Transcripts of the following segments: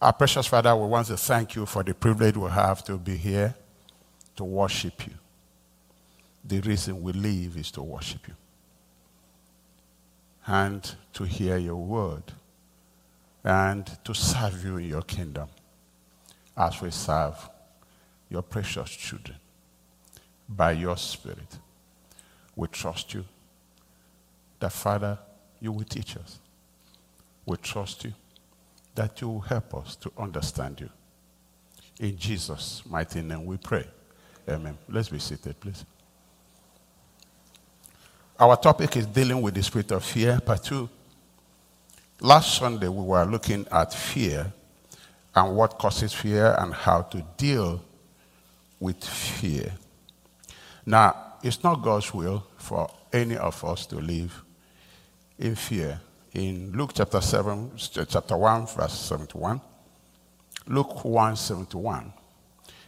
Our precious Father, we want to thank you for the privilege we have to be here to worship you. The reason we live is to worship you and to hear your word and to serve you in your kingdom as we serve your precious children by your Spirit. We trust you that, Father, you will teach us. We trust you that you will help us to understand you. In Jesus' mighty name we pray. Amen. Let's be seated, please. Our topic is dealing with the spirit of fear, part two. Last Sunday, we were looking at fear and what causes fear and how to deal with fear. Now, it's not God's will for any of us to live in fear. In Luke chapter 7, chapter 1, verse 71, Luke 1 71,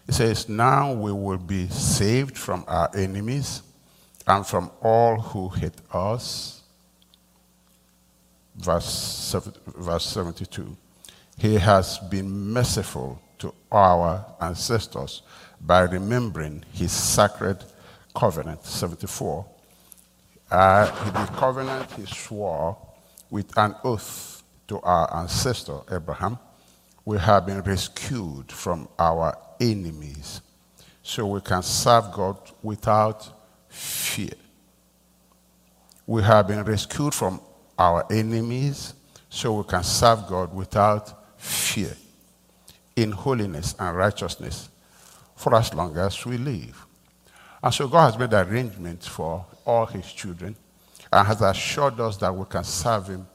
it says, Now we will be saved from our enemies and from all who hate us. Verse, verse 72. He has been merciful to our ancestors by remembering his sacred covenant. 74. Uh, the covenant he swore with an oath to our ancestor Abraham. We have been rescued from our enemies so we can serve God without fear. We have been rescued from our enemies so we can serve God without fear in holiness and righteousness for as long as we live. And so God has made arrangements for all his children and has assured us that we can serve him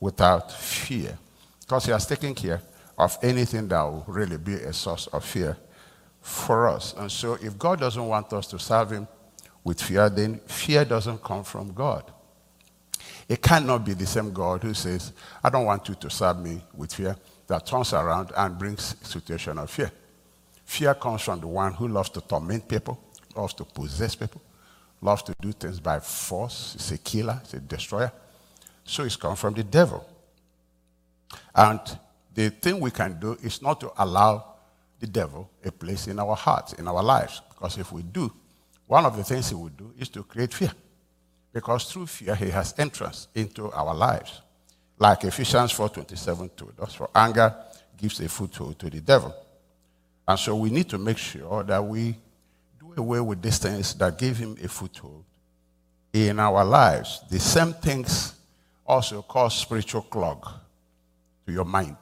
without fear. Because he has taken care of anything that will really be a source of fear for us. And so if God doesn't want us to serve him with fear, then fear doesn't come from God. It cannot be the same God who says, I don't want you to serve me with fear, that turns around and brings situation of fear. Fear comes from the one who loves to torment people, loves to possess people, loves to do things by force. He's a killer, he's a destroyer. So it's come from the devil. And the thing we can do is not to allow the devil a place in our hearts, in our lives. Because if we do, one of the things he will do is to create fear. Because through fear, he has entrance into our lives. Like Ephesians 4.27 told us, for anger gives a foothold to the devil. And so we need to make sure that we away with these things that give him a foothold in our lives. The same things also cause spiritual clog to your mind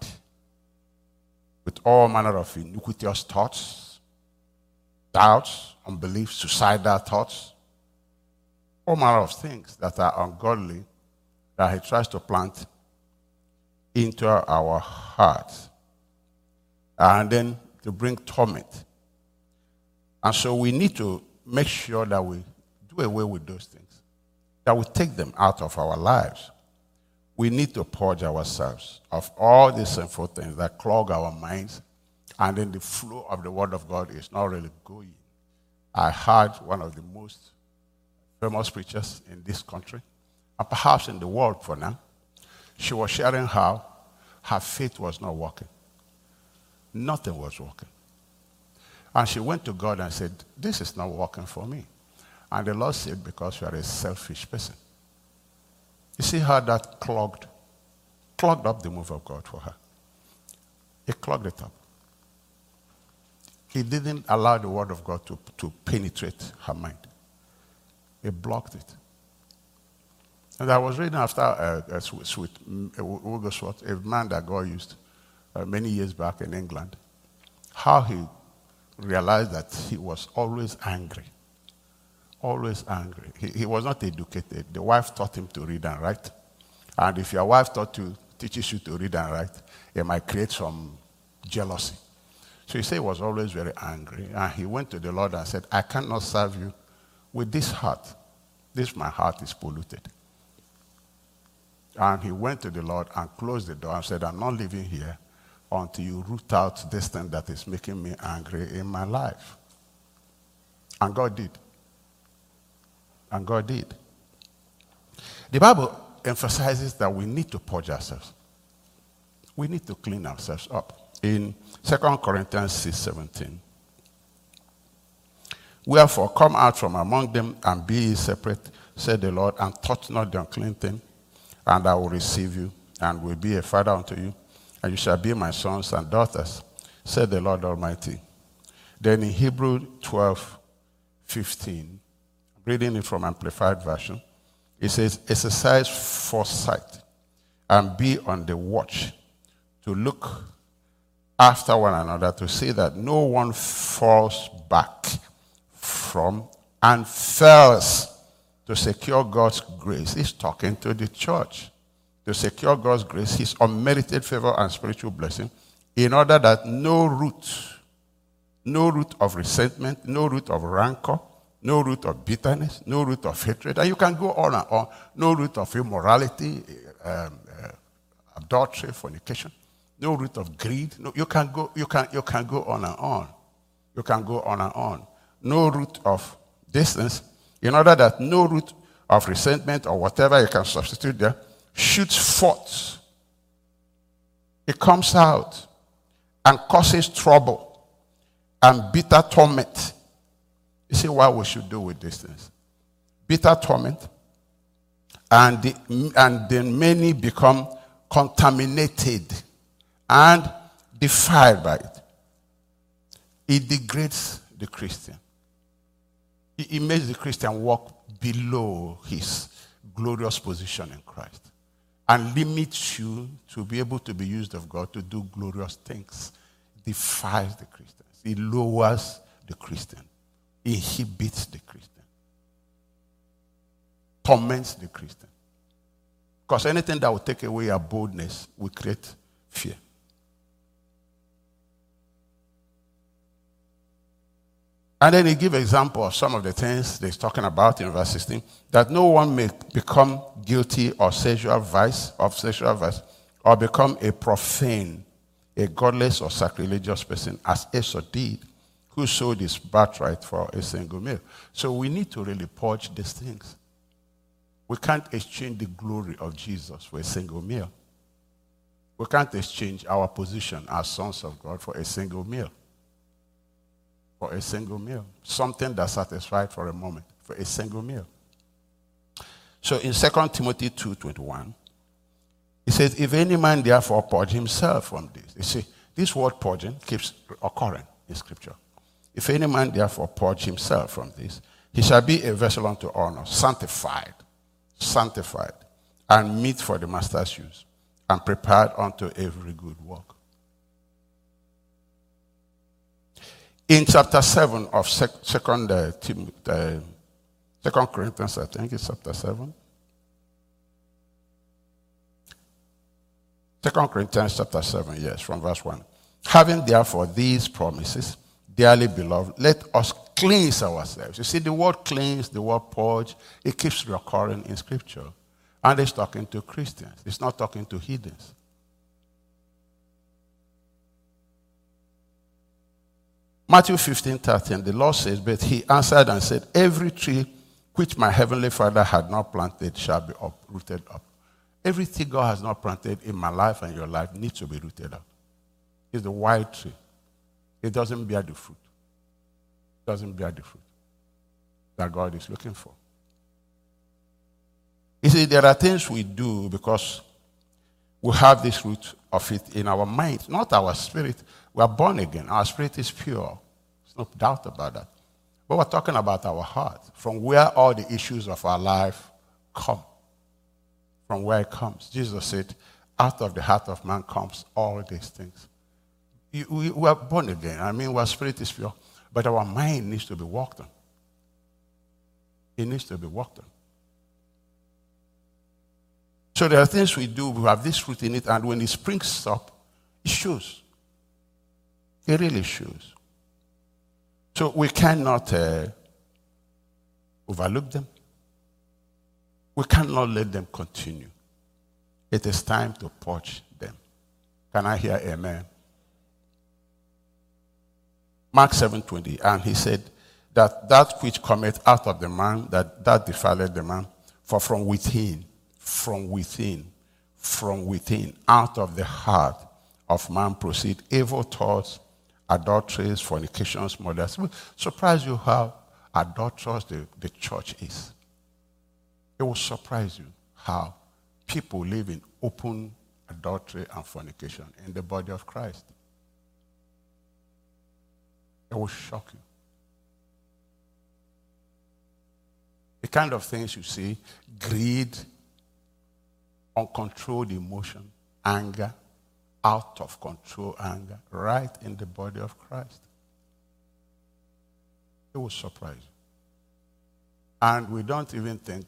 with all manner of iniquitous thoughts, doubts, unbelief, suicidal thoughts, all manner of things that are ungodly that he tries to plant into our hearts. And then to bring torment. And so we need to make sure that we do away with those things, that we take them out of our lives. We need to purge ourselves of all these sinful things that clog our minds, and then the flow of the Word of God is not really going. I heard one of the most famous preachers in this country, and perhaps in the world for now. She was sharing how her faith was not working. Nothing was working. And she went to God and said, This is not working for me. And the Lord said, Because you are a selfish person. You see how that clogged, clogged up the move of God for her. It clogged it up. He didn't allow the word of God to, to penetrate her mind. It blocked it. And I was reading after uh, uh, Smith, Wigglesworth, a man that God used uh, many years back in England, how he realized that he was always angry. Always angry. He, he was not educated. The wife taught him to read and write. And if your wife taught you, teaches you to read and write, it might create some jealousy. So he said he was always very angry. And he went to the Lord and said, I cannot serve you with this heart. This my heart is polluted. And he went to the Lord and closed the door and said, I'm not living here until you root out this thing that is making me angry in my life. And God did. And God did. The Bible emphasizes that we need to purge ourselves We need to clean ourselves up. In 2 Corinthians 6 17, Wherefore, come out from among them and be separate, said the Lord, and touch not the unclean thing, and I will receive you, and will be a father unto you, and you shall be my sons and daughters, said the Lord Almighty. Then in Hebrew 12 15, reading it from Amplified Version, it says, Exercise foresight and be on the watch to look after one another to see that no one falls back from and fails to secure God's grace. He's talking to the church. To secure God's grace, his unmerited favor and spiritual blessing, in order that no root, no root of resentment, no root of rancor, no root of bitterness, no root of hatred, and you can go on and on, no root of immorality, um, uh, adultery, fornication, no root of greed. No, you can go, you can, you can go on and on. You can go on and on no root of distance, in order that no root of resentment or whatever you can substitute there shoots forth. It comes out and causes trouble and bitter torment. You see what we should do with these things? Bitter torment, and, the, and then many become contaminated and defiled by it. It degrades the Christian. It makes the Christian walk below his glorious position in Christ and limits you to be able to be used of God to do glorious things. Defies the Christians. It lowers the Christian. Inhibits the Christian. Torments the Christian. Because anything that will take away your boldness will create fear. And then he give example of some of the things he's talking about in verse 16, that no one may become guilty of sexual vice, of sexual vice, or become a profane, a godless or sacrilegious person, as Esau did, who sold his birthright for a single meal. So we need to really purge these things. We can't exchange the glory of Jesus for a single meal. We can't exchange our position as sons of God for a single meal for a single meal. Something that satisfied for a moment, for a single meal. So in 2 Timothy 2.21, he says, if any man therefore purge himself from this. You see, this word purging keeps occurring in scripture. If any man therefore purge himself from this, he shall be a vessel unto honor, sanctified, sanctified, and meet for the master's use, and prepared unto every good work. In chapter 7 of second, uh, uh, second Corinthians, I think it's chapter 7. Second Corinthians chapter 7, yes, from verse 1. Having therefore these promises, dearly beloved, let us cleanse ourselves. You see, the word cleanse, the word purge, it keeps recurring in Scripture. And it's talking to Christians, it's not talking to heathens. Matthew 15, 13, the Lord says, But he answered and said, Every tree which my heavenly Father had not planted shall be uprooted up. Everything God has not planted in my life and your life needs to be rooted up. It's the wild tree. It doesn't bear the fruit. It doesn't bear the fruit that God is looking for. You see, there are things we do because we have this root of it in our mind, not our spirit. We are born again. Our spirit is pure. There's no doubt about that. But we're talking about our heart, from where all the issues of our life come. From where it comes. Jesus said, out of the heart of man comes all these things. We, are born again. I mean, our spirit is pure. But our mind needs to be worked on. It needs to be worked on. So there are things we do, we have this fruit in it, and when it springs up, it shows. It really shows. So we cannot uh, overlook them. We cannot let them continue. It is time to purge them. Can I hear amen? Mark 7:20, and he said that that which cometh out of the man, that that defileth the man, for from within, from within, from within, out of the heart of man proceed evil thoughts, adulteries, fornications, murders. Surprise you how adulterous the, the church is. It will surprise you how people live in open adultery and fornication in the body of Christ. It will shock you. The kind of things you see greed, uncontrolled emotion, anger, out of control anger, right in the body of Christ. It will surprise you. And we don't even think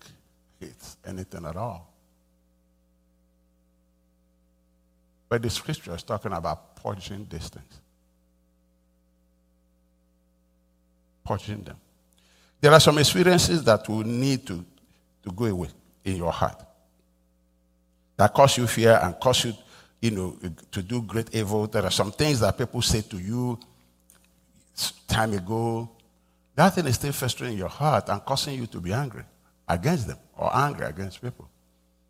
it's anything at all. But the scripture is talking about purging things. Purging them. There are some experiences that will need to, to go away in your heart that cause you fear and cause you, you know, to do great evil. There are some things that people say to you time ago. That thing is still festering in your heart and causing you to be angry against them or angry against people.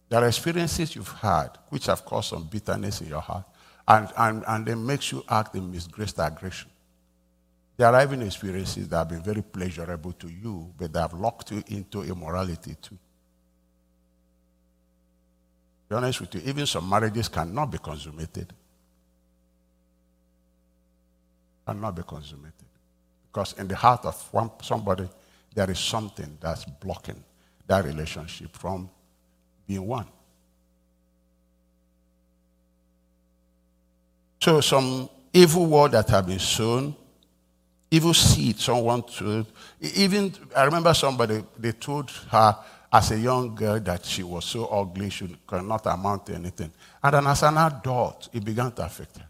There are experiences you've had which have caused some bitterness in your heart and, and, and they makes you act in misgraced aggression. There are even experiences that have been very pleasurable to you, but they have locked you into immorality too. Be honest with you, even some marriages cannot be consummated. Cannot be consummated. Because in the heart of one, somebody, there is something that's blocking that relationship from being one. So some evil word that have been sown evil seed someone to even i remember somebody they told her as a young girl that she was so ugly she could not amount to anything. And then as an adult it began to affect her.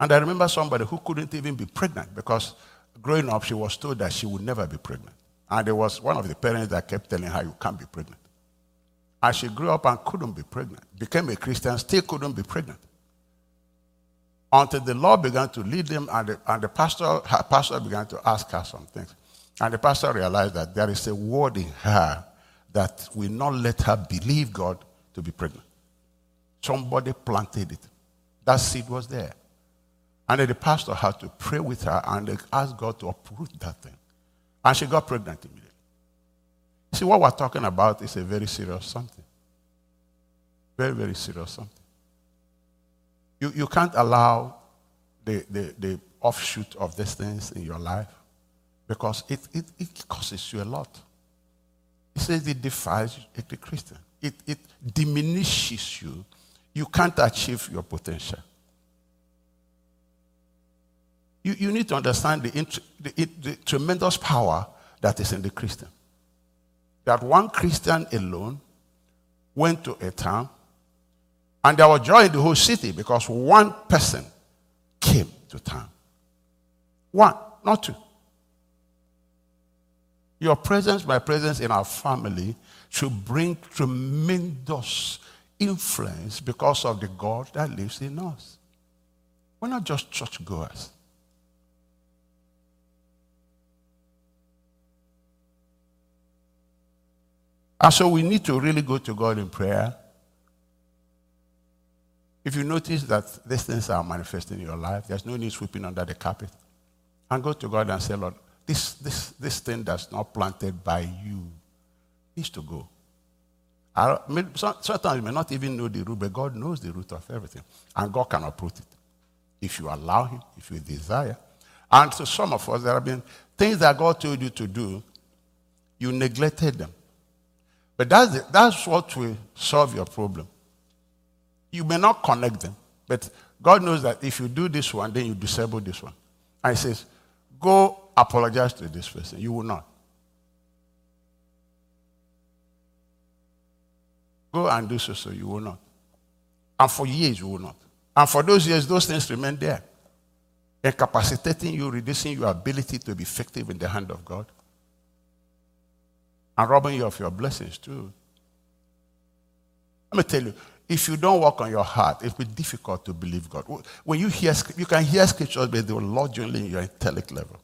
And i remember somebody who couldn't even be pregnant because growing up she was told that she would never be pregnant. And there was one of the parents that kept telling her you can't be pregnant. And she grew up and couldn't be pregnant became a christian still couldn't be pregnant. Until the Lord began to lead them, and the, and the pastor, pastor began to ask her some things. And the pastor realized that there is a word in her that will not let her believe God to be pregnant. Somebody planted it. That seed was there. And then the pastor had to pray with her and ask God to uproot that thing. And she got pregnant immediately. See, what we're talking about is a very serious something. Very, very serious something. You, you can't allow the, the, the offshoot of these things in your life because it, it, it causes you a lot. It says it defies the Christian. It, it diminishes you. You can't achieve your potential. You, you need to understand the, the, the tremendous power that is in the Christian. That one Christian alone went to a town and there was joy in the whole city because one person came to town. One, not two. Your presence, my presence in our family should bring tremendous influence because of the God that lives in us. We're not just churchgoers. And so we need to really go to God in prayer if you notice that these things are manifesting in your life, there's no need sweeping under the carpet. And go to God and say, Lord, this, this, this thing that's not planted by you needs to go. I, sometimes you may not even know the root, but God knows the root of everything. And God can uproot it if you allow Him, if you desire. And to some of us, there have been things that God told you to do, you neglected them. But that's, the, that's what will solve your problem. You may not connect them, but God knows that if you do this one, then you disable this one. And He says, Go apologize to this person. You will not. Go and do so, so you will not. And for years, you will not. And for those years, those things remain there, incapacitating you, reducing your ability to be effective in the hand of God, and robbing you of your blessings too. Let me tell you, if you don't work on your heart, it will be difficult to believe God. When you hear, you can hear scriptures, but they will lodge only in your intellect level.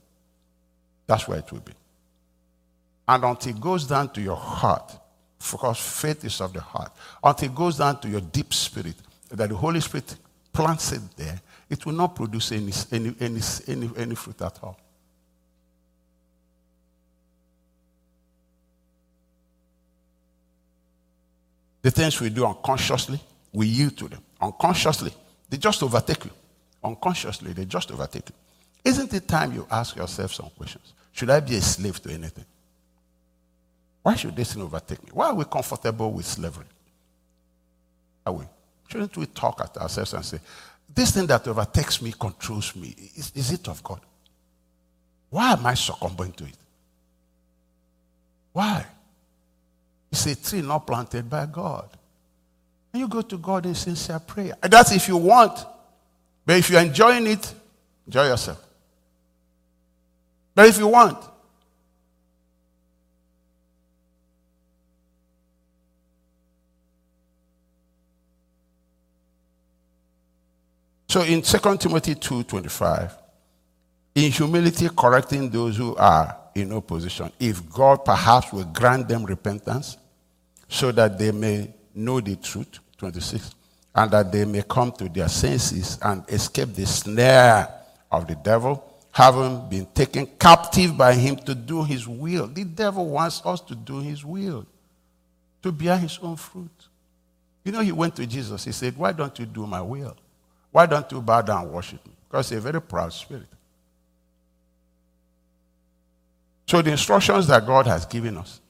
That's where it will be. And until it goes down to your heart, because faith is of the heart, until it goes down to your deep spirit, that the Holy Spirit plants it there, it will not produce any, any, any, any, any fruit at all. The things we do unconsciously, we yield to them. Unconsciously, they just overtake you. Unconsciously, they just overtake you. Isn't it time you ask yourself some questions? Should I be a slave to anything? Why should this thing overtake me? Why are we comfortable with slavery? Are we? Shouldn't we talk at ourselves and say, this thing that overtakes me controls me? Is, is it of God? Why am I succumbing to it? Why? It's a tree not planted by God. And you go to God in sincere prayer. And that's if you want. But if you're enjoying it, enjoy yourself. If you want, So in 2 Timothy 2:25, in humility correcting those who are in opposition, if God perhaps will grant them repentance so that they may know the truth, 26, and that they may come to their senses and escape the snare of the devil, having been taken captive by him to do his will. The devil wants us to do his will, to bear his own fruit. You know, he went to Jesus, he said, Why don't you do my will? Why don't you bow down and worship me? Because he's a very proud spirit. So the instructions that God has given us,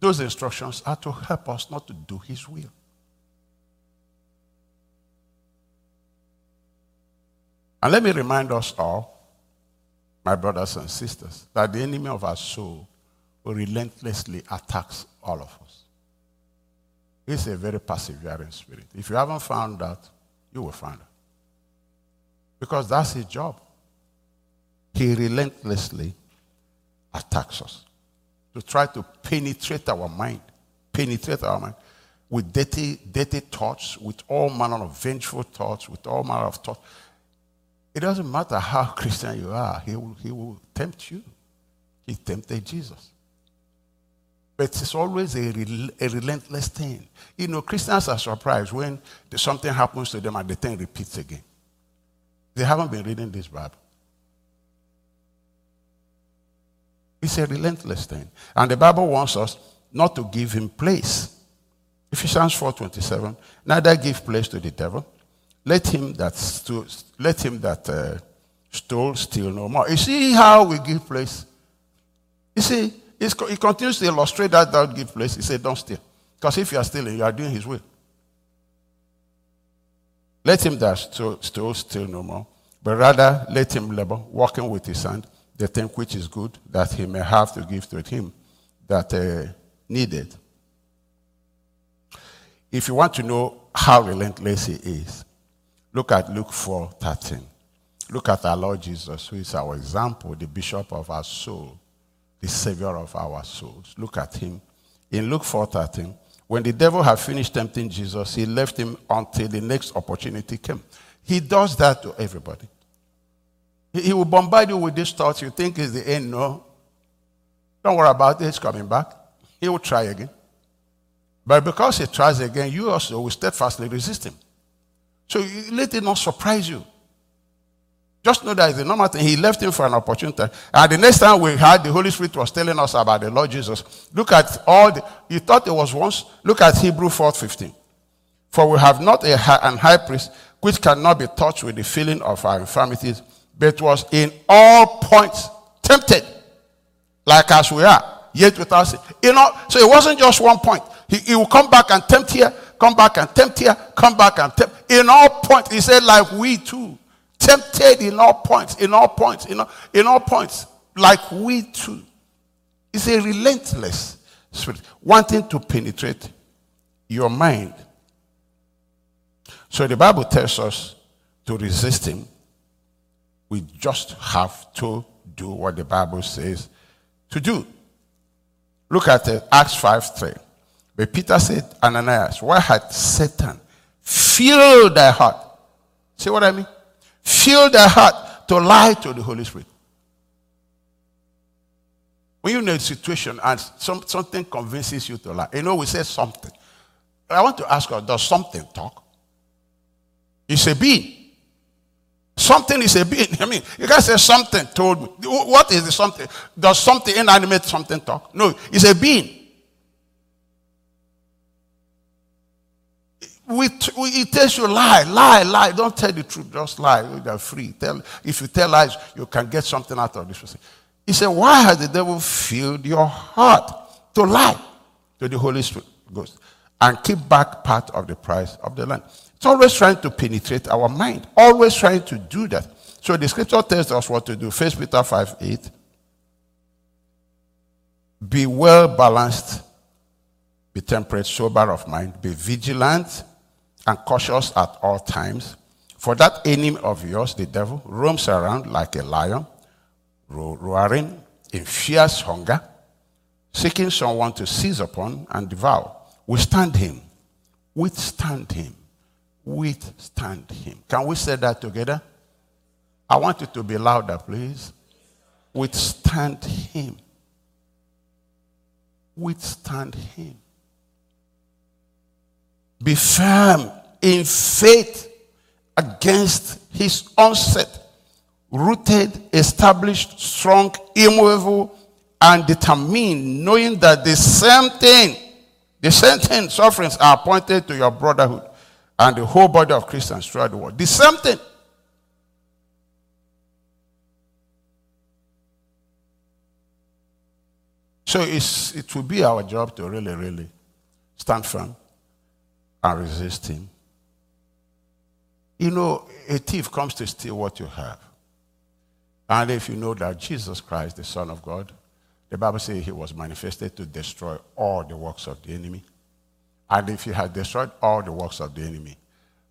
those instructions are to help us not to do his will. And let me remind us all, my brothers and sisters, that the enemy of our soul relentlessly attacks all of us. He's a very persevering spirit. If you haven't found that, you will find it. Because that's his job. He relentlessly attacks us to try to penetrate our mind, penetrate our mind with dirty, dirty thoughts, with all manner of vengeful thoughts, with all manner of thoughts. It doesn't matter how Christian you are, he will, he will tempt you. He tempted Jesus. But it's always a, a relentless thing. You know, Christians are surprised when something happens to them and the thing repeats again. They haven't been reading this Bible. It's a relentless thing. And the Bible wants us not to give him place. Ephesians 4.27, neither give place to the devil. Let him that, let him that uh, stole steal no more. You see how we give place? You see, he continues to illustrate that don't give place. He said, don't steal. Because if you are stealing, you are doing his will. Let him that stole, stole steal no more, but rather let him labor, working with his hand, the thing which is good, that he may have to give to him that uh, needed. If you want to know how relentless he is, look at Luke 4 13. Look at our Lord Jesus, who is our example, the bishop of our soul, the savior of our souls. Look at him. In Luke 4 13, when the devil had finished tempting Jesus, he left him until the next opportunity came. He does that to everybody. He will bombard you with these thoughts. You think is the end. No. Don't worry about it. It's coming back. He will try again. But because he tries again, you also will steadfastly resist him. So let it not surprise you. Just know that a normal thing. He left him for an opportunity. And the next time we had the Holy Spirit was telling us about the Lord Jesus. Look at all the, you thought it was once. Look at Hebrew 4.15. For we have not a high, an high priest which cannot be touched with the feeling of our infirmities, but was in all points tempted, like as we are, yet without sin. You know, so it wasn't just one point. He, he will come back and tempt here, come back and tempt here, come back and tempt. In all points, he said, like we too tempted in all points, in all points, in all, in all points, like we too. It's a relentless spirit, wanting to penetrate your mind. So the Bible tells us to resist him. We just have to do what the Bible says to do. Look at uh, Acts 5 3. But Peter said, Ananias, why had Satan filled thy heart? See what I mean? fill their heart to lie to the Holy Spirit. When you're in a situation and some, something convinces you to lie, you know, we say something. I want to ask you, does something talk? It's a being. Something is a being. I mean, you guys say something told me. What is the something? Does something inanimate something talk? No, it's a being. We, we, it tells you lie, lie, lie. Don't tell the truth, just lie. You're free. Tell, if you tell lies, you can get something out of this person. He said, Why has the devil filled your heart to lie to the Holy Spirit Ghost and keep back part of the price of the land? It's always trying to penetrate our mind, always trying to do that. So the scripture tells us what to do. First Peter 5 8. Be well balanced, be temperate, sober of mind, be vigilant and cautious at all times. For that enemy of yours, the devil, roams around like a lion, roaring in fierce hunger, seeking someone to seize upon and devour. Withstand him. Withstand him withstand him. Can we say that together? I want you to be louder, please. Withstand him. Withstand him. Be firm in faith against his onset. Rooted, established, strong, immovable, and determined, knowing that the same thing, the same thing, sufferings are appointed to your brotherhood and the whole body of Christians throughout the world. The same thing. So it's, it will be our job to really, really stand firm and resist him. You know, a thief comes to steal what you have. And if you know that Jesus Christ, the Son of God, the Bible says he was manifested to destroy all the works of the enemy. And if you have destroyed all the works of the enemy,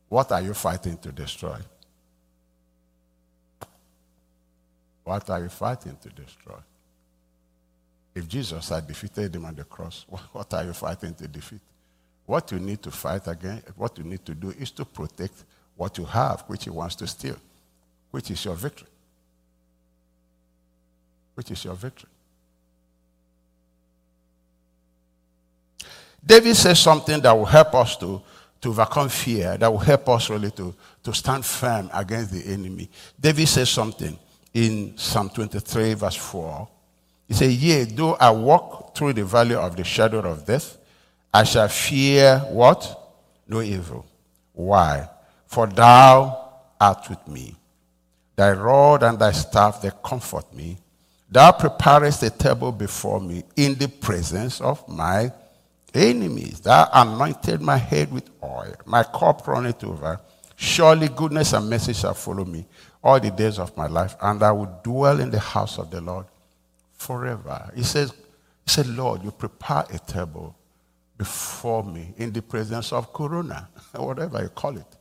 what are you fighting to destroy? What are you fighting to destroy? If Jesus had defeated him on the cross, what are you fighting to defeat? What you need to fight again, what you need to do is to protect what you have, which he wants to steal, which is your victory. Which is your victory. David says something that will help us to, to overcome fear, that will help us really to, to stand firm against the enemy. David says something in Psalm 23, verse 4. He said, Yea, though I walk through the valley of the shadow of death, I shall fear what? No evil. Why? For thou art with me. Thy rod and thy staff, they comfort me. Thou preparest a table before me in the presence of my enemies. Thou anointed my head with oil, my cup runneth over. Surely goodness and mercy shall follow me all the days of my life, and I will dwell in the house of the Lord forever. He says, he said, Lord, you prepare a table before me in the presence of Corona, whatever you call it.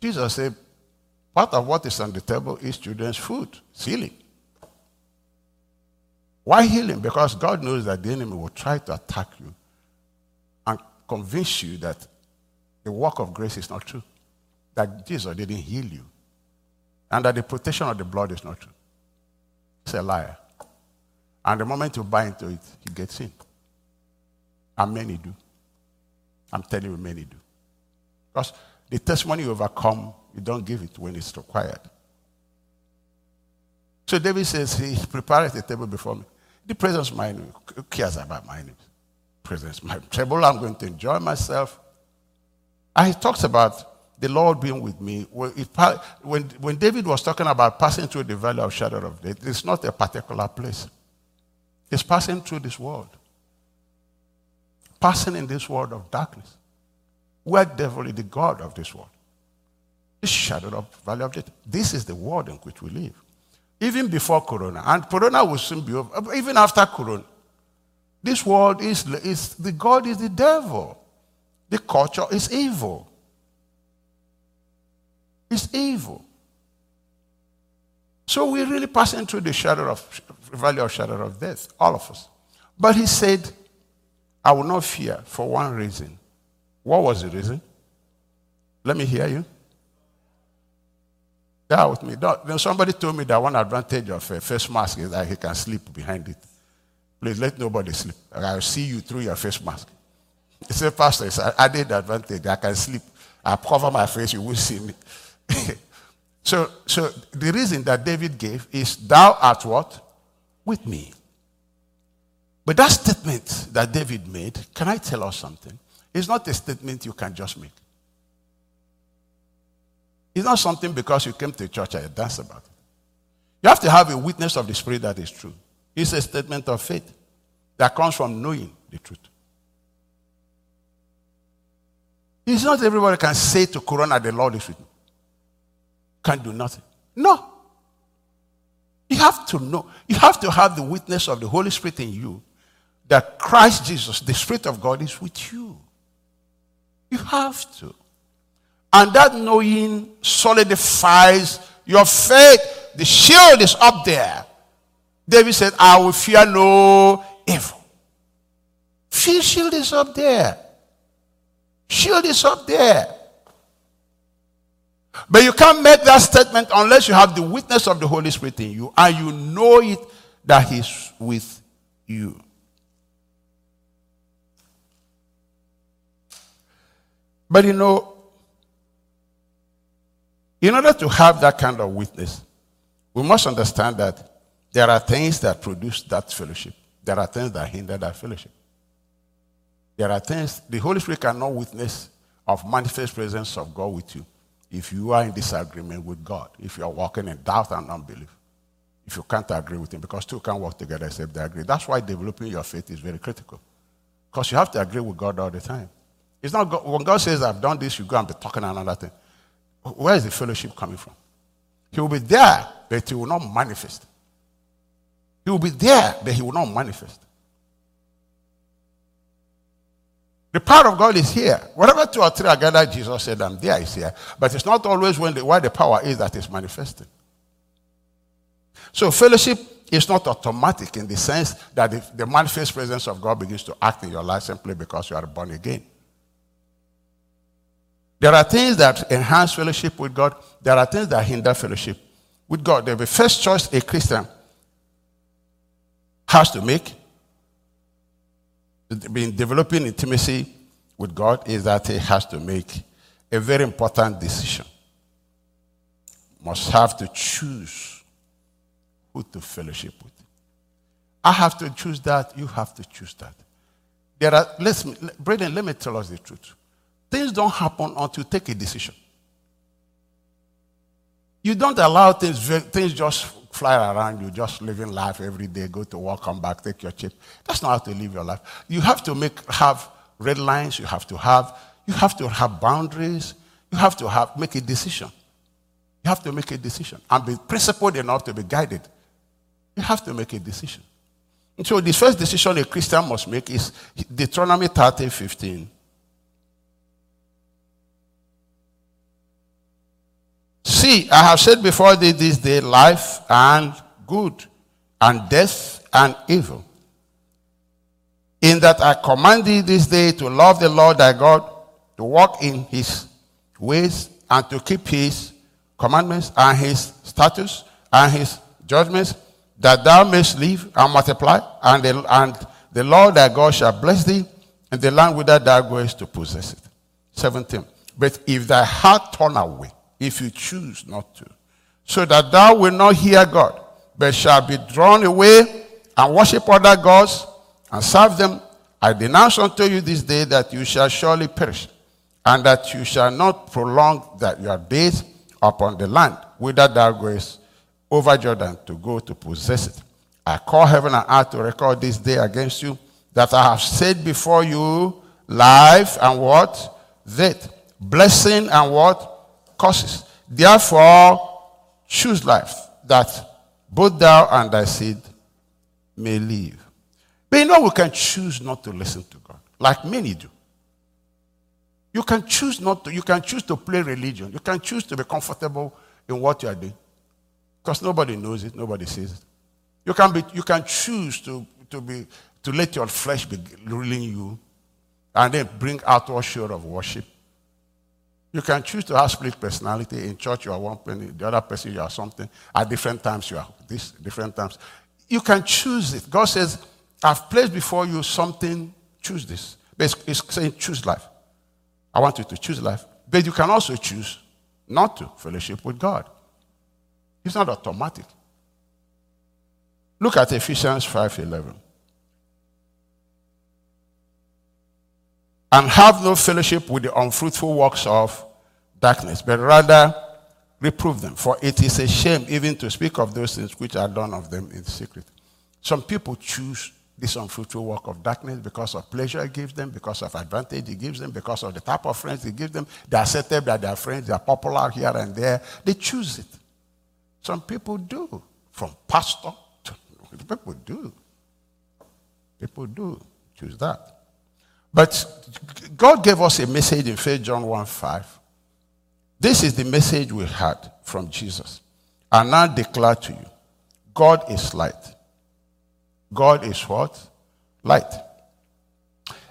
Jesus said, part of what is on the table is children's food, healing. Why healing? Because God knows that the enemy will try to attack you and convince you that the work of grace is not true, that Jesus didn't heal you, and that the protection of the blood is not true. He's a liar. And the moment you buy into it, he gets in. And many do. I'm telling you, many do. Because the testimony you overcome, you don't give it when it's required. So David says, He prepared the table before me the presence of my enemy. Who cares about my enemy? Presence, my trouble. I'm going to enjoy myself. And he talks about the Lord being with me. When, when David was talking about passing through the valley of shadow of death, it's not a particular place. It's passing through this world. Passing in this world of darkness. Where devil is the God of this world. The shadow of valley of death. This is the world in which we live. Even before Corona. And Corona will soon be over. Even after Corona. This world is, is the God is the devil. The culture is evil. It's evil. So we're really passing through the shadow of valley of shadow of death, all of us. But he said, I will not fear for one reason. What was the reason? Let me hear you. Yeah, with me. Then somebody told me that one advantage of a face mask is that he can sleep behind it. Please let nobody sleep. I'll see you through your face mask. He said, Pastor, it's an added advantage. I can sleep. I cover my face, you will see me. so, so the reason that David gave is, Thou art what? With me. But that statement that David made, can I tell us something? It's not a statement you can just make. It's not something because you came to church and you dance about it. You have to have a witness of the Spirit that is true. It's a statement of faith that comes from knowing the truth. It's not everybody can say to Corona, the Lord is with me. Can't do nothing. No. You have to know. You have to have the witness of the Holy Spirit in you that Christ Jesus, the Spirit of God, is with you. You have to. And that knowing solidifies your faith. The shield is up there. David said, I will fear no evil. Fear shield is up there. Shield is up there. But you can't make that statement unless you have the witness of the Holy Spirit in you and you know it that He's with you. But you know, in order to have that kind of witness, we must understand that there are things that produce that fellowship. There are things that hinder that fellowship. There are things the Holy Spirit cannot witness of manifest presence of God with you if you are in disagreement with God, if you are walking in doubt and unbelief, if you can't agree with Him, because two can't work together except they agree. That's why developing your faith is very critical, because you have to agree with God all the time. It's not God, when God says, "I've done this," you go and be talking another thing. Where is the fellowship coming from? He will be there, but he will not manifest. He will be there, but he will not manifest. The power of God is here. Whatever two or three are gathered, Jesus said, I'm there, is here. But it's not always when the, where the power is that is manifested. So fellowship is not automatic in the sense that the manifest presence of God begins to act in your life simply because you are born again. There are things that enhance fellowship with God. There are things that hinder fellowship with God. The first choice a Christian has to make in developing intimacy with God is that he has to make a very important decision. Must have to choose who to fellowship with. I have to choose that, you have to choose that. There are, let's, Braden, let me tell us the truth. Things don't happen until you take a decision. You don't allow things, things just fly around you, just living life every day, go to work, come back, take your chip. That's not how to live your life. You have to make, have red lines, you have to have, you have to have boundaries, you have to have, make a decision. You have to make a decision and be principled enough to be guided. You have to make a decision. And so the first decision a Christian must make is Deuteronomy 30, 15. See, I have said before thee this day life and good, and death and evil. In that I command thee this day to love the Lord thy God, to walk in his ways, and to keep his commandments and his statutes and his judgments, that thou mayest live and multiply, and the, and the Lord thy God shall bless thee in the land whither thou goest to possess it. 17. But if thy heart turn away, if you choose not to, so that thou wilt not hear God, but shall be drawn away and worship other gods and serve them. I denounce unto you this day that you shall surely perish, and that you shall not prolong that your days upon the land whither thou goest over Jordan to go to possess it. I call heaven and earth to record this day against you that I have said before you life and what? Death. Blessing and what? Curses. Therefore, choose life that both thou and thy seed may live. But you know, we can choose not to listen to God, like many do. You can choose not to, you can choose to play religion. You can choose to be comfortable in what you are doing. Because nobody knows it, nobody sees it. You can, be, you can choose to, to, be, to let your flesh be ruling you and then bring outward show of worship. You can choose to have split personality. In church, you are one person, the other person, you are something. At different times, you are this, different times. You can choose it. God says, I've placed before you something, choose this. But it's, it's saying choose life. I want you to choose life. But you can also choose not to fellowship with God. It's not automatic. Look at Ephesians 5:11. And have no fellowship with the unfruitful works of darkness, but rather reprove them. For it is a shame even to speak of those things which are done of them in secret. Some people choose this unfruitful work of darkness because of pleasure it gives them, because of advantage it gives them, because of the type of friends it gives them. They are accepted by their friends, they are popular here and there. They choose it. Some people do. From pastor to people do. People do choose that. But God gave us a message in 1 John 1 5. This is the message we had from Jesus. And I declare to you God is light. God is what? Light.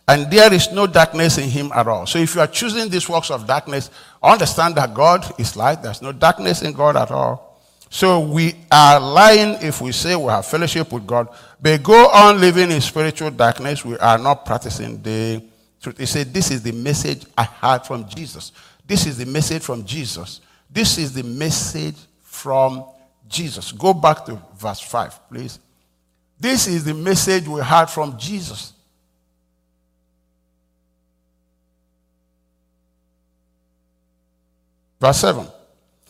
And there is no darkness in him at all. So if you are choosing these works of darkness, understand that God is light. There's no darkness in God at all. So we are lying if we say we have fellowship with God, but go on living in spiritual darkness. We are not practicing the truth. He said, This is the message I had from Jesus. This is the message from Jesus. This is the message from Jesus. Go back to verse 5, please. This is the message we heard from Jesus. Verse 7.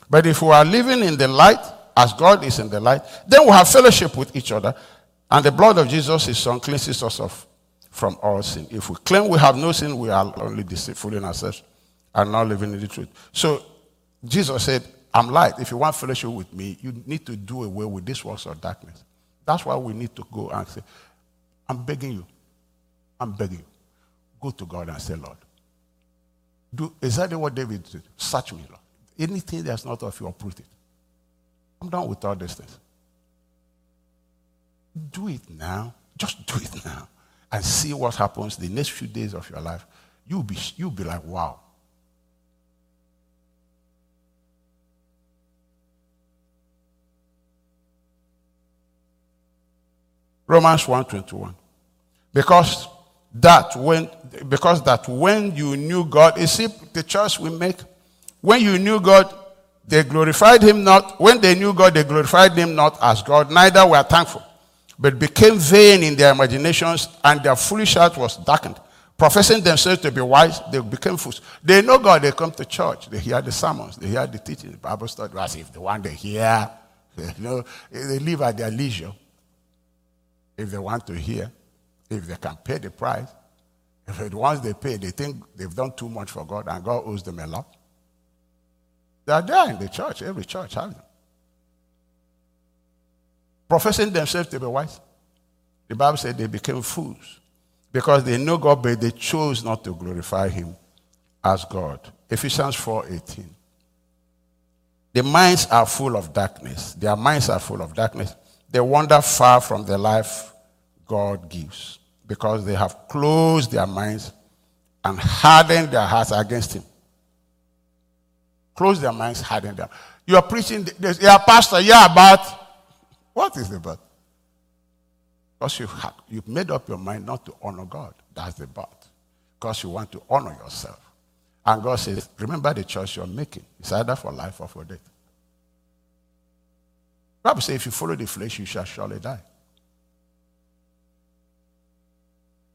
But if we are living in the light, as God is in the light, then we have fellowship with each other. And the blood of Jesus, his son, cleanses us of, from all sin. If we claim we have no sin, we are only deceitful in ourselves and not living in the truth. So Jesus said, I'm light. If you want fellowship with me, you need to do away with this works of darkness. That's why we need to go and say, I'm begging you. I'm begging you. Go to God and say, Lord, do exactly what David did. Search me, Lord. Anything that's not of you, uproot it. I'm done with all these things. Do it now. Just do it now. And see what happens the next few days of your life. You'll be, you'll be like, wow. Romans 1:21. Because that when because that when you knew God, you see the choice we make. When you knew God, they glorified him not. When they knew God, they glorified him not as God, neither were thankful, but became vain in their imaginations, and their foolish heart was darkened. Professing themselves to be wise, they became fools. They know God, they come to church, they hear the sermons, they hear the teaching, the Bible study, as if the one they hear, you know, they live at their leisure if they want to hear, if they can pay the price. If once they pay, they think they've done too much for God and God owes them a lot. They are there in the church. Every church has them. Professing themselves to be wise. The Bible said they became fools because they know God, but they chose not to glorify Him as God. Ephesians 4:18. The minds are full of darkness. Their minds are full of darkness. They wander far from the life God gives because they have closed their minds and hardened their hearts against Him. Close their minds, harden them. You are preaching, yeah, pastor, yeah, but what is the but? Because you have, you've made up your mind not to honor God. That's the but. Because you want to honor yourself. And God says, remember the choice you're making. It's either for life or for death. Bible says, if you follow the flesh, you shall surely die.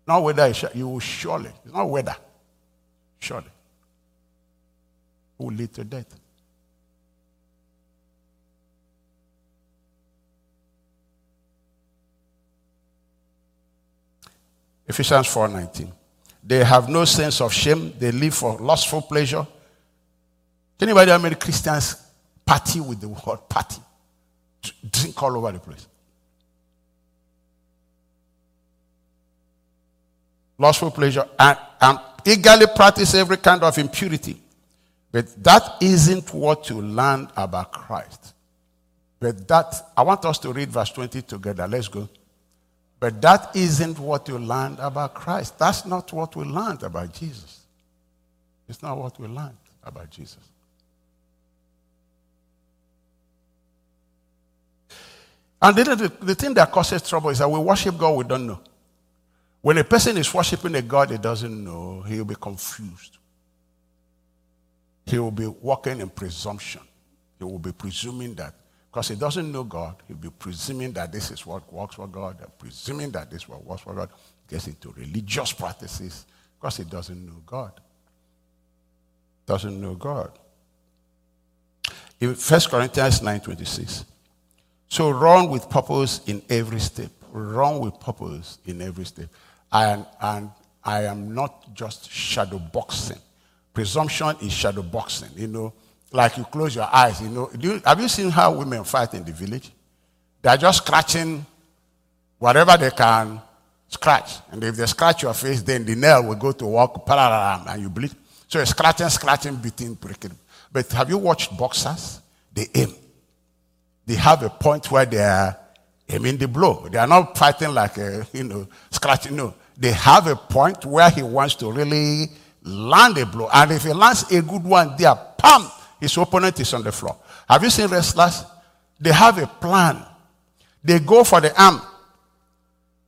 Not whether you shall, you will surely. It's not whether. Surely. Will lead to death. Ephesians 4:19. They have no sense of shame. They live for lustful pleasure. Anybody how many Christians party with the word party? Drink all over the place. Lustful pleasure and, and eagerly practice every kind of impurity. But that isn't what you learn about Christ. But that, I want us to read verse 20 together. Let's go. But that isn't what you learned about Christ. That's not what we learned about Jesus. It's not what we learned about Jesus. And the, the, thing that causes trouble is that we worship God we don't know. When a person is worshiping a God he doesn't know, he'll be confused. He will be walking in presumption. He will be presuming that, because he doesn't know God, he'll be presuming that this is what works for God, presuming that this is what works for God, gets into religious practices because he doesn't know God. Doesn't know God. In 1 Corinthians 9:26. So run with purpose in every step. Run with purpose in every step. And, and I am not just shadow boxing. Presumption is shadow boxing. You know, like you close your eyes. You know, you, have you seen how women fight in the village? They are just scratching whatever they can scratch. And if they scratch your face, then the nail will go to walk work, and you bleed. So scratching, scratching, beating, breaking. But have you watched boxers? They aim. They have a point where they are aiming the blow. They are not fighting like a, you know, scratching. No. They have a point where he wants to really land a blow. And if he lands a good one there, pam, his opponent is on the floor. Have you seen wrestlers? They have a plan. They go for the arm.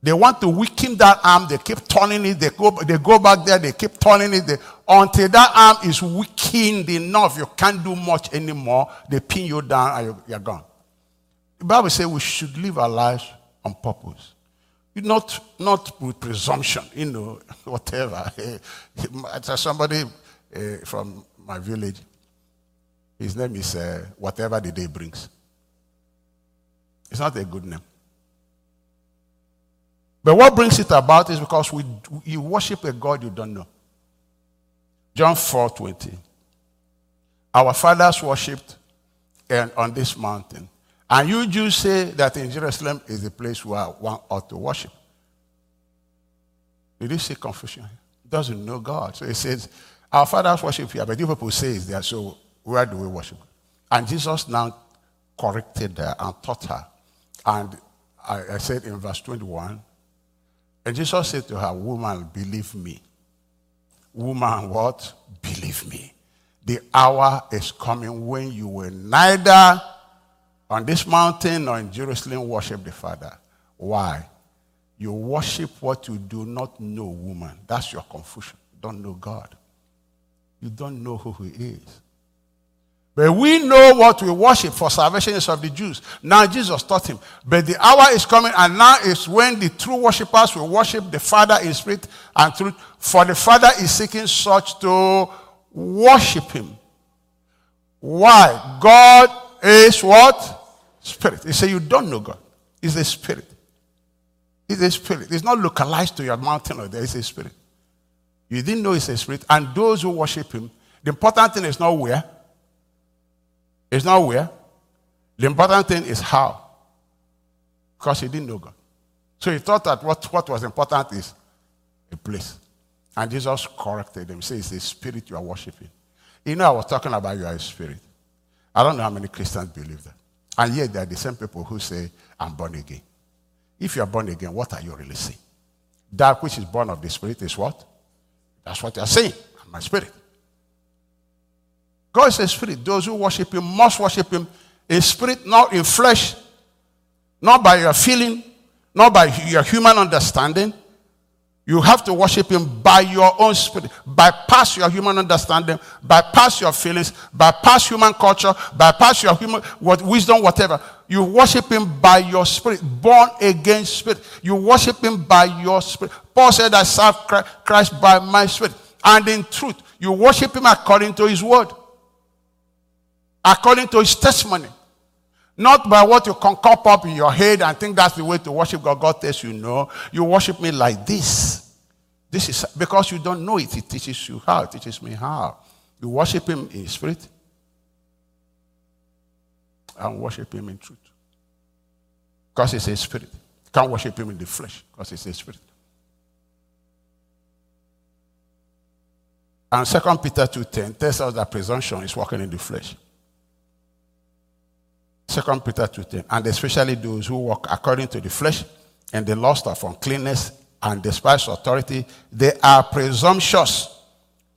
They want to weaken that arm. They keep turning it. They go, they go back there. They keep turning it. They, until that arm is weakened enough, you can't do much anymore. They pin you down and you're, you're gone. The Bible says we should live our lives on purpose. Not, not with presumption, you know, whatever. Somebody uh, from my village, his name is uh, Whatever the Day Brings. It's not a good name. But what brings it about is because we, you worship a God you don't know. John 4 20. Our fathers worshipped on this mountain. And you Jews say that in Jerusalem is the place where one ought to worship. Did you see confusion? Doesn't know God. So he says, Our fathers worship here, but you people say it's there, so where do we worship? And Jesus now corrected her and taught her. And I, I said in verse 21, and Jesus said to her, Woman, believe me. Woman, what? Believe me. The hour is coming when you will neither on this mountain or in Jerusalem worship the Father. Why? You worship what you do not know, woman. That's your confusion. You don't know God. You don't know who He is. But we know what we worship for salvation is of the Jews. Now Jesus taught him. But the hour is coming, and now is when the true worshippers will worship the Father in spirit and truth. For the Father is seeking such to worship him. Why? God is what? Spirit. He said, You don't know God. He's a spirit. He's a spirit. It's not localized to your mountain or there. It's a spirit. You didn't know it's a spirit. And those who worship him, the important thing is not where it's not where. The important thing is how. Because he didn't know God. So he thought that what, what was important is a place. And Jesus corrected him. He said, It's a spirit you are worshiping. You know, I was talking about you are a spirit. I don't know how many Christians believe that. And yet, they are the same people who say, I'm born again. If you are born again, what are you really saying? That which is born of the spirit is what? That's what you are saying. I'm my spirit. God is a spirit. Those who worship him must worship him in spirit, not in flesh, not by your feeling, not by your human understanding. You have to worship him by your own spirit, bypass your human understanding, bypass your feelings, bypass human culture, bypass your human what, wisdom, whatever. You worship him by your spirit, born again spirit. You worship him by your spirit. Paul said, I serve Christ by my spirit. And in truth, you worship him according to his word according to his testimony. Not by what you can cup up in your head and think that's the way to worship God. God tells you, no, you worship me like this. This is because you don't know it. It teaches you how. It teaches me how. You worship him in spirit and worship him in truth. Because it's a spirit. You can't worship him in the flesh because it's a spirit. And 2 Peter 2.10 tells us that presumption is working in the flesh. Second Peter 2.10. And especially those who walk according to the flesh and the lust of uncleanness and despise authority, they are presumptuous,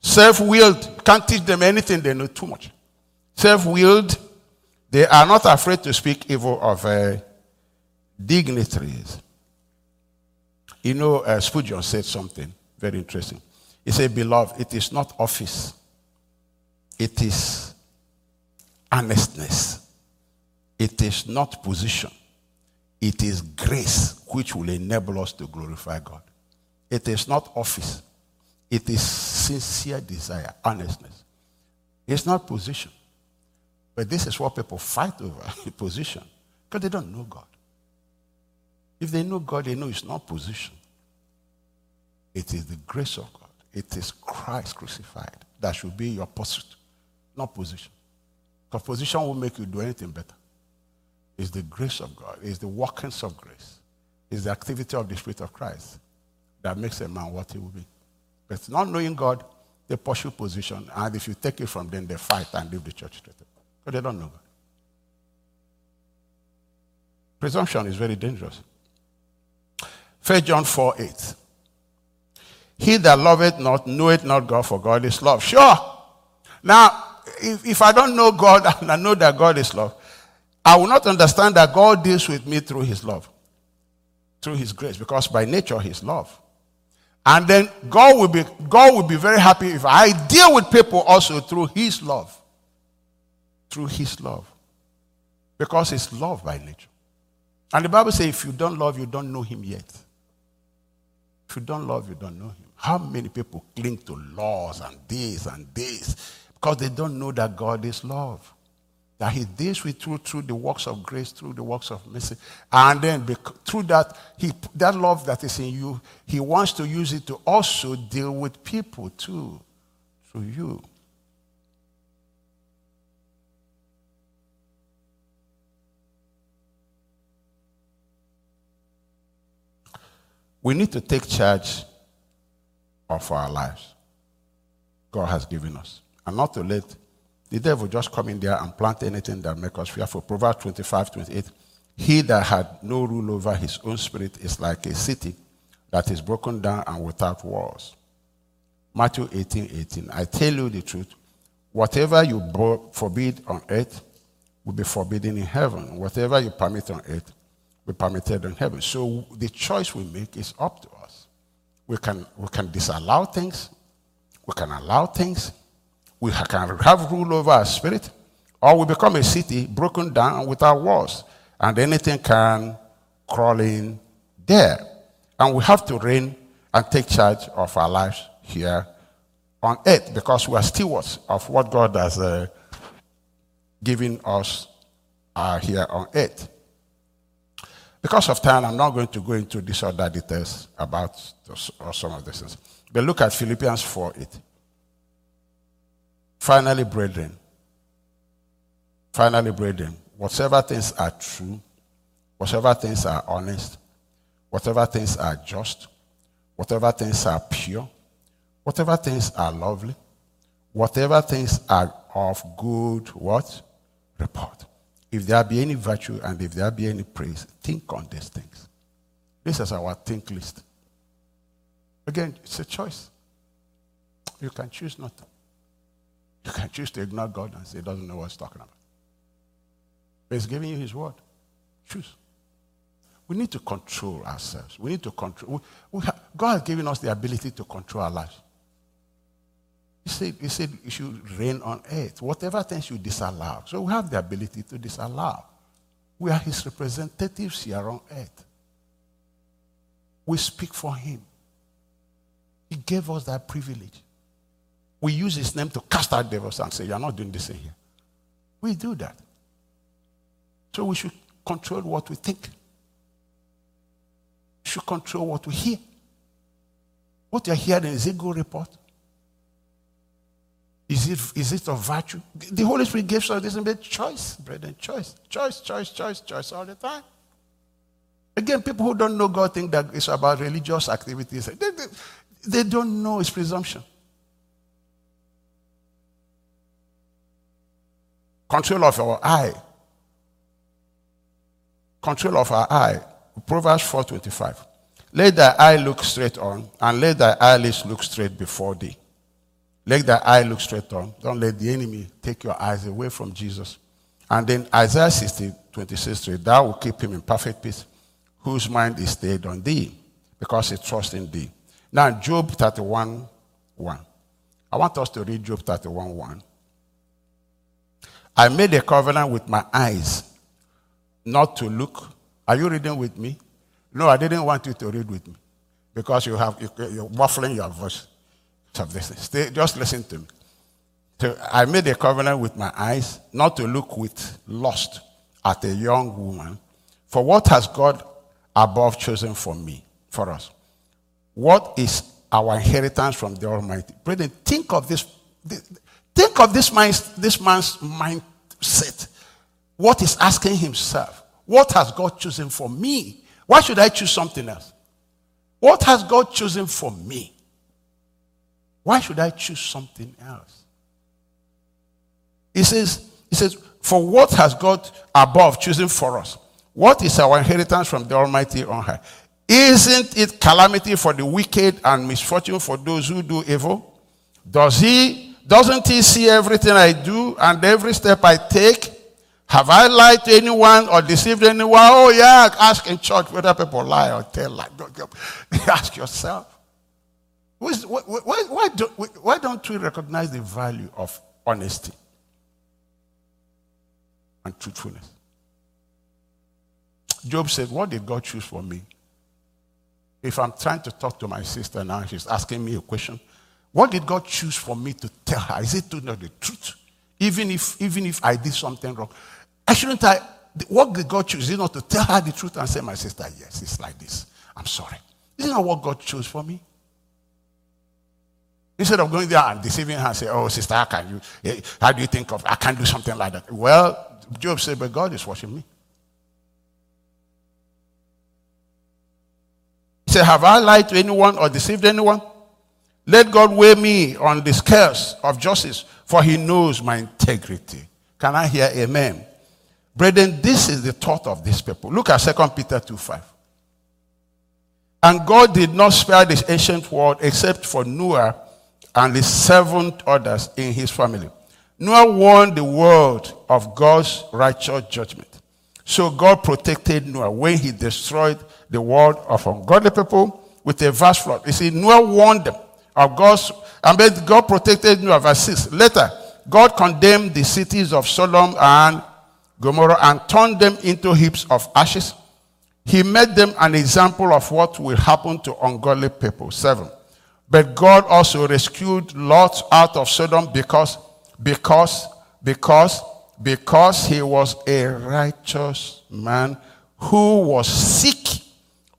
self-willed. Can't teach them anything, they know too much. Self-willed, they are not afraid to speak evil of uh, dignitaries. You know, uh, Spurgeon said something very interesting. He said, Beloved, it is not office, it is earnestness. It is not position, it is grace which will enable us to glorify God. It is not office, it is sincere desire, earnestness. It's not position. But this is what people fight over position because they don't know God. If they know God, they know it's not position. It is the grace of God. It is Christ crucified that should be your pursuit, not position. Because position will make you do anything better. It's the grace of God. It's the workings of grace. It's the activity of the Spirit of Christ that makes a man what he will be. But not knowing God, they pursue position. And if you take it from them, they fight and leave the church straight But they don't know God. Presumption is very dangerous. 1 John 4 8. He that loveth not knoweth not God, for God is love. Sure. Now, if, if I don't know God and I know that God is love, I will not understand that God deals with me through his love, through his grace, because by nature he's love. And then God will be God will be very happy if I deal with people also through his love. Through his love. Because it's love by nature. And the Bible says if you don't love, you don't know him yet. If you don't love, you don't know him. How many people cling to laws and this and this because they don't know that God is love. That He deals with you through the works of grace, through the works of mercy. And then through that, he, that love that is in you, He wants to use it to also deal with people too, through you. We need to take charge of our lives. God has given us and not to let the devil just come in there and plant anything that make us fearful. Proverbs 25, 28. He that had no rule over his own spirit is like a city that is broken down and without walls. Matthew 18, 18. I tell you the truth. Whatever you forbid on earth will be forbidden in heaven. Whatever you permit on earth will be permitted in heaven. So the choice we make is up to us. We can, we can disallow things. We can allow things we can have rule over our spirit, or we become a city broken down without walls, and anything can crawl in there. And we have to reign and take charge of our lives here on earth because we are stewards of what God has uh, given us uh, here on earth. Because of time, I'm not going to go into these other details about those, some of these things. But look at Philippians 4 8. Finally, brethren, finally, brethren, whatever things are true, whatever things are honest, whatever things are just, whatever things are pure, whatever things are lovely, whatever things are of good what? Report. If there be any virtue and if there be any praise, think on these things. This is our think list. Again, it's a choice. You can choose not to. You can choose to ignore God and say he doesn't know what he's talking about. But he's giving you his word. Choose. We need to control ourselves. We need to control. We, we have, God has given us the ability to control our lives. He said, he said you should reign on earth. Whatever things you disallow. So we have the ability to disallow. We are his representatives here on earth. We speak for him. He gave us that privilege we use his name to cast out devils and say, You're not doing this in here. We do that. So we should control what we think. We should control what we hear. What you're hearing is it good report? Is it, is it of virtue? The Holy Spirit gives us this bit choice, brethren, choice, choice, choice, choice, choice all the time. Again, people who don't know God think that it's about religious activities. They, they, they don't know it's presumption. Control of our eye. Control of our eye. Proverbs 4.25. Let thy eye look straight on, and let thy eyelids look straight before thee. Let thy eye look straight on. Don't let the enemy take your eyes away from Jesus. And then Isaiah 60, 26, 3, thou will keep him in perfect peace, whose mind is stayed on thee, because he trusts in thee. Now, Job 31 1. I want us to read Job 31 1. I made a covenant with my eyes not to look. Are you reading with me? No, I didn't want you to read with me because you have you're muffling your voice. Stay, just listen to me. So I made a covenant with my eyes not to look with lust at a young woman. For what has God above chosen for me, for us? What is our inheritance from the Almighty? Brethren, think of this. Think of this man's, this man's mindset. What is asking himself? What has God chosen for me? Why should I choose something else? What has God chosen for me? Why should I choose something else? He says, he says, for what has God above chosen for us? What is our inheritance from the Almighty on high? Isn't it calamity for the wicked and misfortune for those who do evil? Does he, doesn't he see everything I do and every step I take? Have I lied to anyone or deceived anyone? Oh, yeah, ask in church whether people lie or tell lie. ask yourself. Why, why, why, don't, why don't we recognize the value of honesty and truthfulness? Job said, What did God choose for me? If I'm trying to talk to my sister now, she's asking me a question. What did God choose for me to tell her? Is it to know the truth? Even if, even if I did something wrong. I shouldn't I, what did God choose? Is it not to tell her the truth and say, my sister, yes, it's like this. I'm sorry. Isn't that what God chose for me? Instead of going there and deceiving her and say, oh, sister, how can you, eh, how do you think of, I can't do something like that. Well, Job said, but God is watching me. He said, have I lied to anyone or deceived anyone? Let God weigh me on the scales of justice, for he knows my integrity. Can I hear amen? Brethren, this is the thought of these people. Look at 2 Peter 2 5. And God did not spare this ancient world except for Noah and the seven others in his family. Noah warned the world of God's righteous judgment. So God protected Noah when he destroyed the world of ungodly people with a vast flood. You see, Noah warned them of God's, and God protected Noah. Verse 6. Later, God condemned the cities of Sodom and Gomorrah and turned them into heaps of ashes. He made them an example of what will happen to ungodly people. Seven. But God also rescued Lot out of Sodom because, because, because, because he was a righteous man who was sick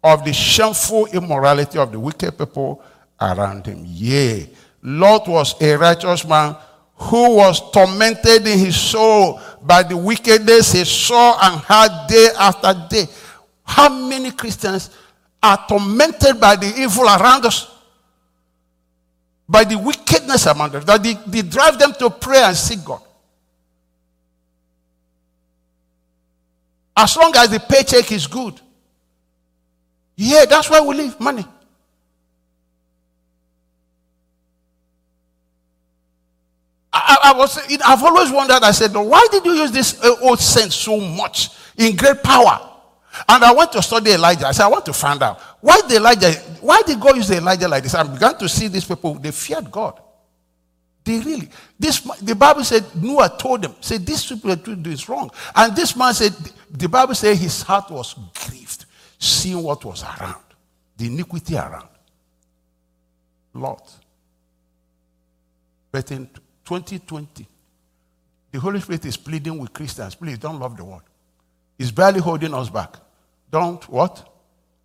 of the shameful immorality of the wicked people around him. Yea, Lot was a righteous man who was tormented in his soul by the wickedness he saw and heard day after day. How many Christians are tormented by the evil around us? By the wickedness among us, that they, they drive them to pray and seek God. As long as the paycheck is good. Yeah, that's why we live money. I, I, was, I've always wondered, I said, why did you use this uh, old saint so much in great power? And I went to study Elijah. I said, I want to find out why did Elijah, why did God use Elijah like this? I began to see these people, they feared God. They really, this the Bible said Noah told them, said this people are doing this wrong. And this man said, the Bible said his heart was grieved, seeing what was around, the iniquity around. Lot. In 2020. The Holy Spirit is pleading with Christians, please don't love the world. It's barely holding us back. Don't what?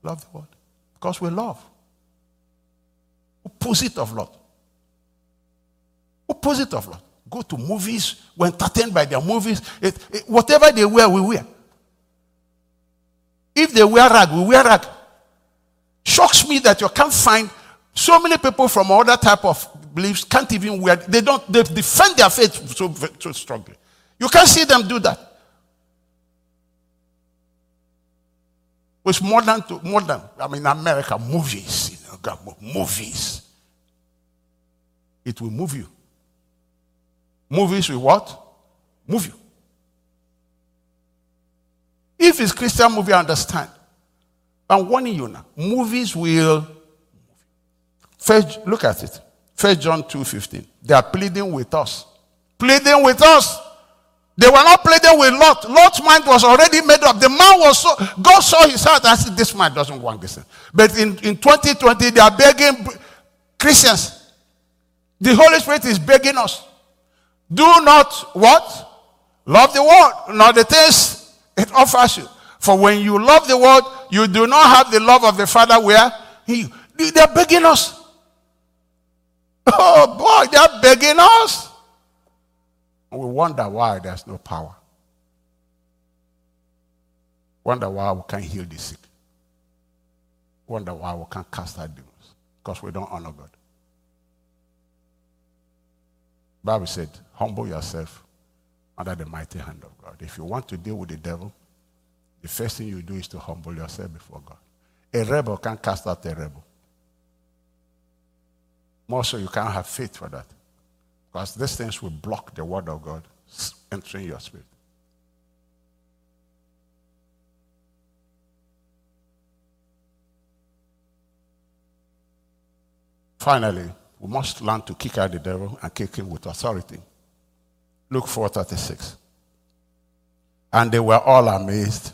Love the world. Because we love. Opposite of love. Opposite of love. Go to movies, we're entertained by their movies. It, it, whatever they wear, we wear. If they wear rag, we wear rag. Shocks me that you can't find so many people from other type of beliefs can't even wear, they don't, they defend their faith so, so strongly. You can't see them do that. With modern to modern, I mean, America, movies, you know, movies. It will move you. Movies will what? Move you. If it's Christian movie, I understand. I'm warning you now. Movies will. First, look at it. First John 2:15. They are pleading with us. Pleading with us. They were not pleading with Lot. Lot's mind was already made up. The man was so God saw his heart and said, This man doesn't want this. But in, in 2020, they are begging Christians. The Holy Spirit is begging us. Do not what? Love the world, not the things it offers you. For when you love the world, you do not have the love of the Father where he they're begging us. Oh boy, they're begging us. We wonder why there's no power. Wonder why we can't heal the sick. Wonder why we can't cast out demons. Because we don't honor God. Bible said, humble yourself under the mighty hand of God. If you want to deal with the devil, the first thing you do is to humble yourself before God. A rebel can't cast out a rebel. More so, you can't have faith for that. Because these things will block the word of God entering your spirit. Finally, we must learn to kick out the devil and kick him with authority. Luke 4:36. And they were all amazed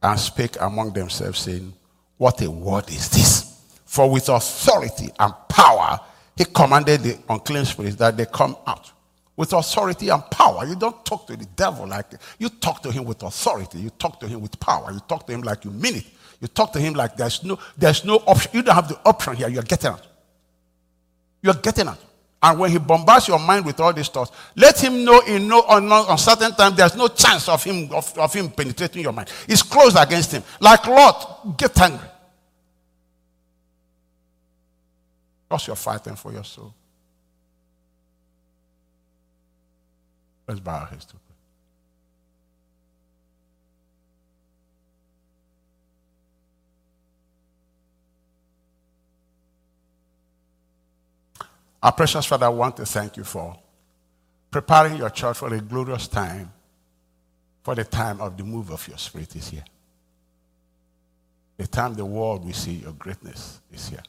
and spake among themselves, saying, What a word is this? For with authority and power he commanded the unclean spirits that they come out. With authority and power. You don't talk to the devil like you talk to him with authority. You talk to him with power. You talk to him like you mean it. You talk to him like there's no there's no option. You don't have the option here. You're getting out. You're getting out. And when he bombards your mind with all these thoughts, let him know in no uncertain time there's no chance of him of, of him penetrating your mind. It's closed against him. Like Lot, get angry. Because you're fighting for your soul. Let's bow our heads to pray. Our precious Father, I want to thank you for preparing your church for a glorious time, for the time of the move of your Spirit is here. The time the world will see your greatness is here.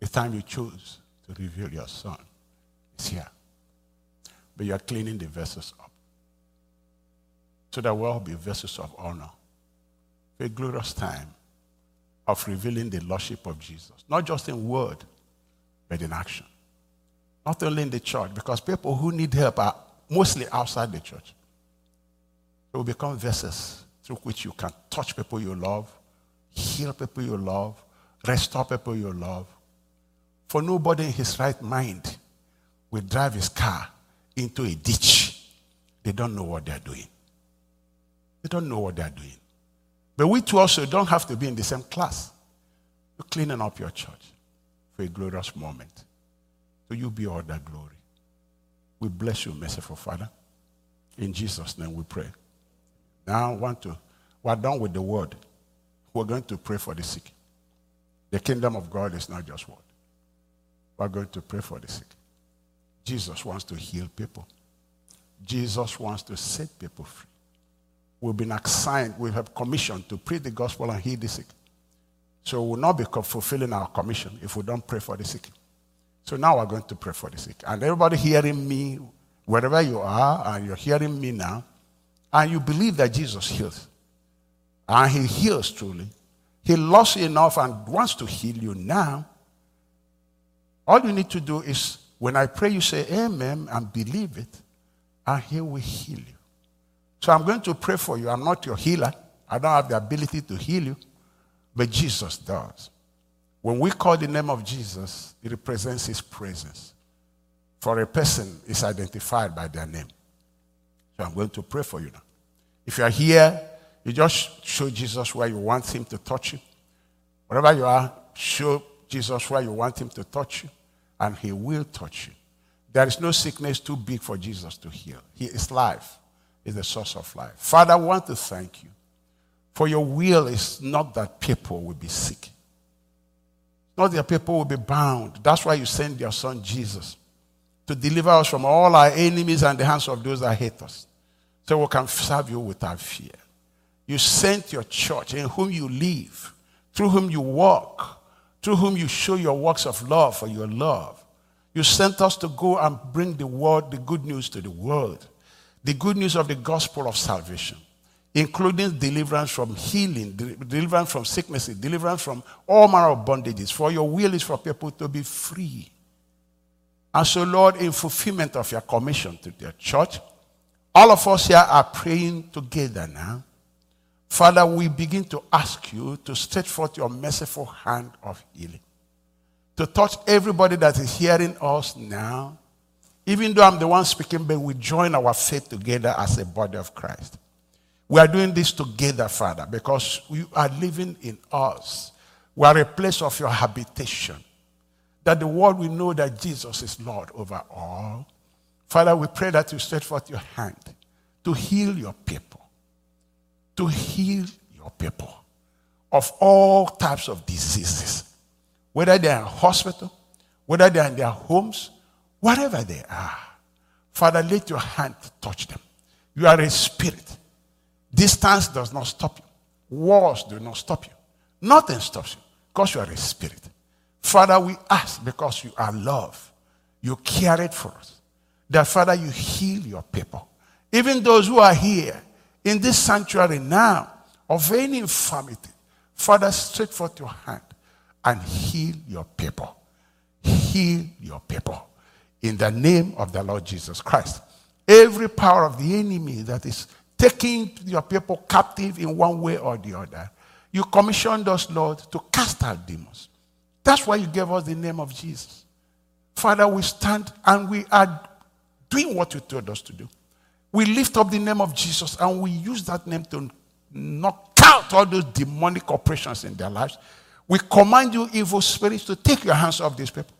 The time you choose to reveal your Son is here. But you are cleaning the vessels up so that we'll be vessels of honor. A glorious time of revealing the Lordship of Jesus, not just in word, but in action. Not only in the church, because people who need help are mostly outside the church. They will become vessels through which you can touch people you love, heal people you love, restore people you love, for nobody in his right mind will drive his car into a ditch. They don't know what they're doing. They don't know what they're doing. But we too also don't have to be in the same class. You're cleaning up your church for a glorious moment. So you be all that glory. We bless you, merciful Father. In Jesus' name we pray. Now I want to, we're done with the word. We're going to pray for the sick. The kingdom of God is not just word. We're going to pray for the sick. Jesus wants to heal people. Jesus wants to set people free. We've been assigned, we have commissioned to preach the gospel and heal the sick. So we will not be fulfilling our commission if we don't pray for the sick. So now we're going to pray for the sick. And everybody hearing me, wherever you are, and you're hearing me now, and you believe that Jesus heals, and he heals truly, he loves you enough and wants to heal you now all you need to do is when I pray, you say amen and believe it, and he will heal you. So I'm going to pray for you. I'm not your healer. I don't have the ability to heal you, but Jesus does. When we call the name of Jesus, it represents his presence. For a person is identified by their name. So I'm going to pray for you now. If you are here, you just show Jesus where you want him to touch you. Wherever you are, show Jesus where you want him to touch you and he will touch you. There is no sickness too big for Jesus to heal. He is life, is the source of life. Father, I want to thank you. For your will is not that people will be sick. Not that people will be bound. That's why you sent your son Jesus to deliver us from all our enemies and the hands of those that hate us. So we can serve you without fear. You sent your church in whom you live, through whom you walk, through whom you show your works of love for your love. You sent us to go and bring the word, the good news to the world, the good news of the gospel of salvation, including deliverance from healing, deliverance from sickness, deliverance from all manner of bondages. For your will is for people to be free. And so, Lord, in fulfillment of your commission to the church, all of us here are praying together now. Father, we begin to ask you to stretch forth your merciful hand of healing, to touch everybody that is hearing us now. Even though I'm the one speaking, but we join our faith together as a body of Christ. We are doing this together, Father, because you are living in us. We are a place of your habitation. That the world will know that Jesus is Lord over all. Father, we pray that you stretch forth your hand to heal your people, to heal your people of all types of diseases, whether they are in hospital, whether they are in their homes, wherever they are. Father, let your hand touch them. You are a spirit. Distance does not stop you. Wars do not stop you. Nothing stops you because you are a spirit. Father, we ask because you are love. You care it for us that, Father, you heal your people. Even those who are here in this sanctuary now of any infirmity, Father, stretch forth your hand and heal your people. Heal your people in the name of the Lord Jesus Christ. Every power of the enemy that is taking your people captive in one way or the other, you commissioned us, Lord, to cast out demons. That's why you gave us the name of Jesus. Father, we stand and we are doing what you told us to do. We lift up the name of Jesus and we use that name to knock out all those demonic operations in their lives. We command you, evil spirits, to take your hands off these people.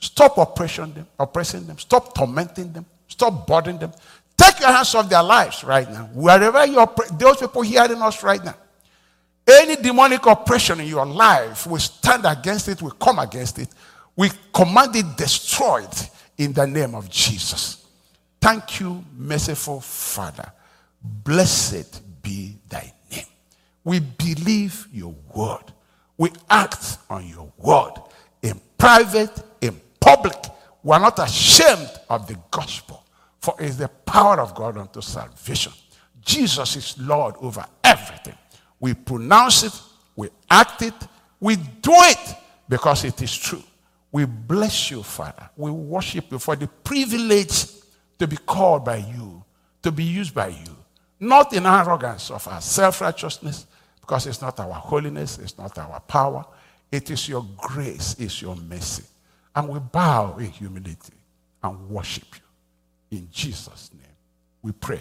Stop oppressing them, oppressing them. Stop tormenting them. Stop bothering them. Take your hands off their lives right now. Wherever you are, those people hearing us right now. Any demonic oppression in your life, we stand against it, we come against it. We command it destroyed in the name of Jesus. Thank you, merciful Father. Blessed be thy name. We believe your word. We act on your word in private, in public. We are not ashamed of the gospel, for it is the power of God unto salvation. Jesus is Lord over everything. We pronounce it, we act it, we do it because it is true. We bless you, Father. We worship you for the privilege to be called by you, to be used by you. Not in arrogance of our self righteousness, because it's not our holiness, it's not our power. It is your grace, it's your mercy. And we bow in humility and worship you. In Jesus' name, we pray.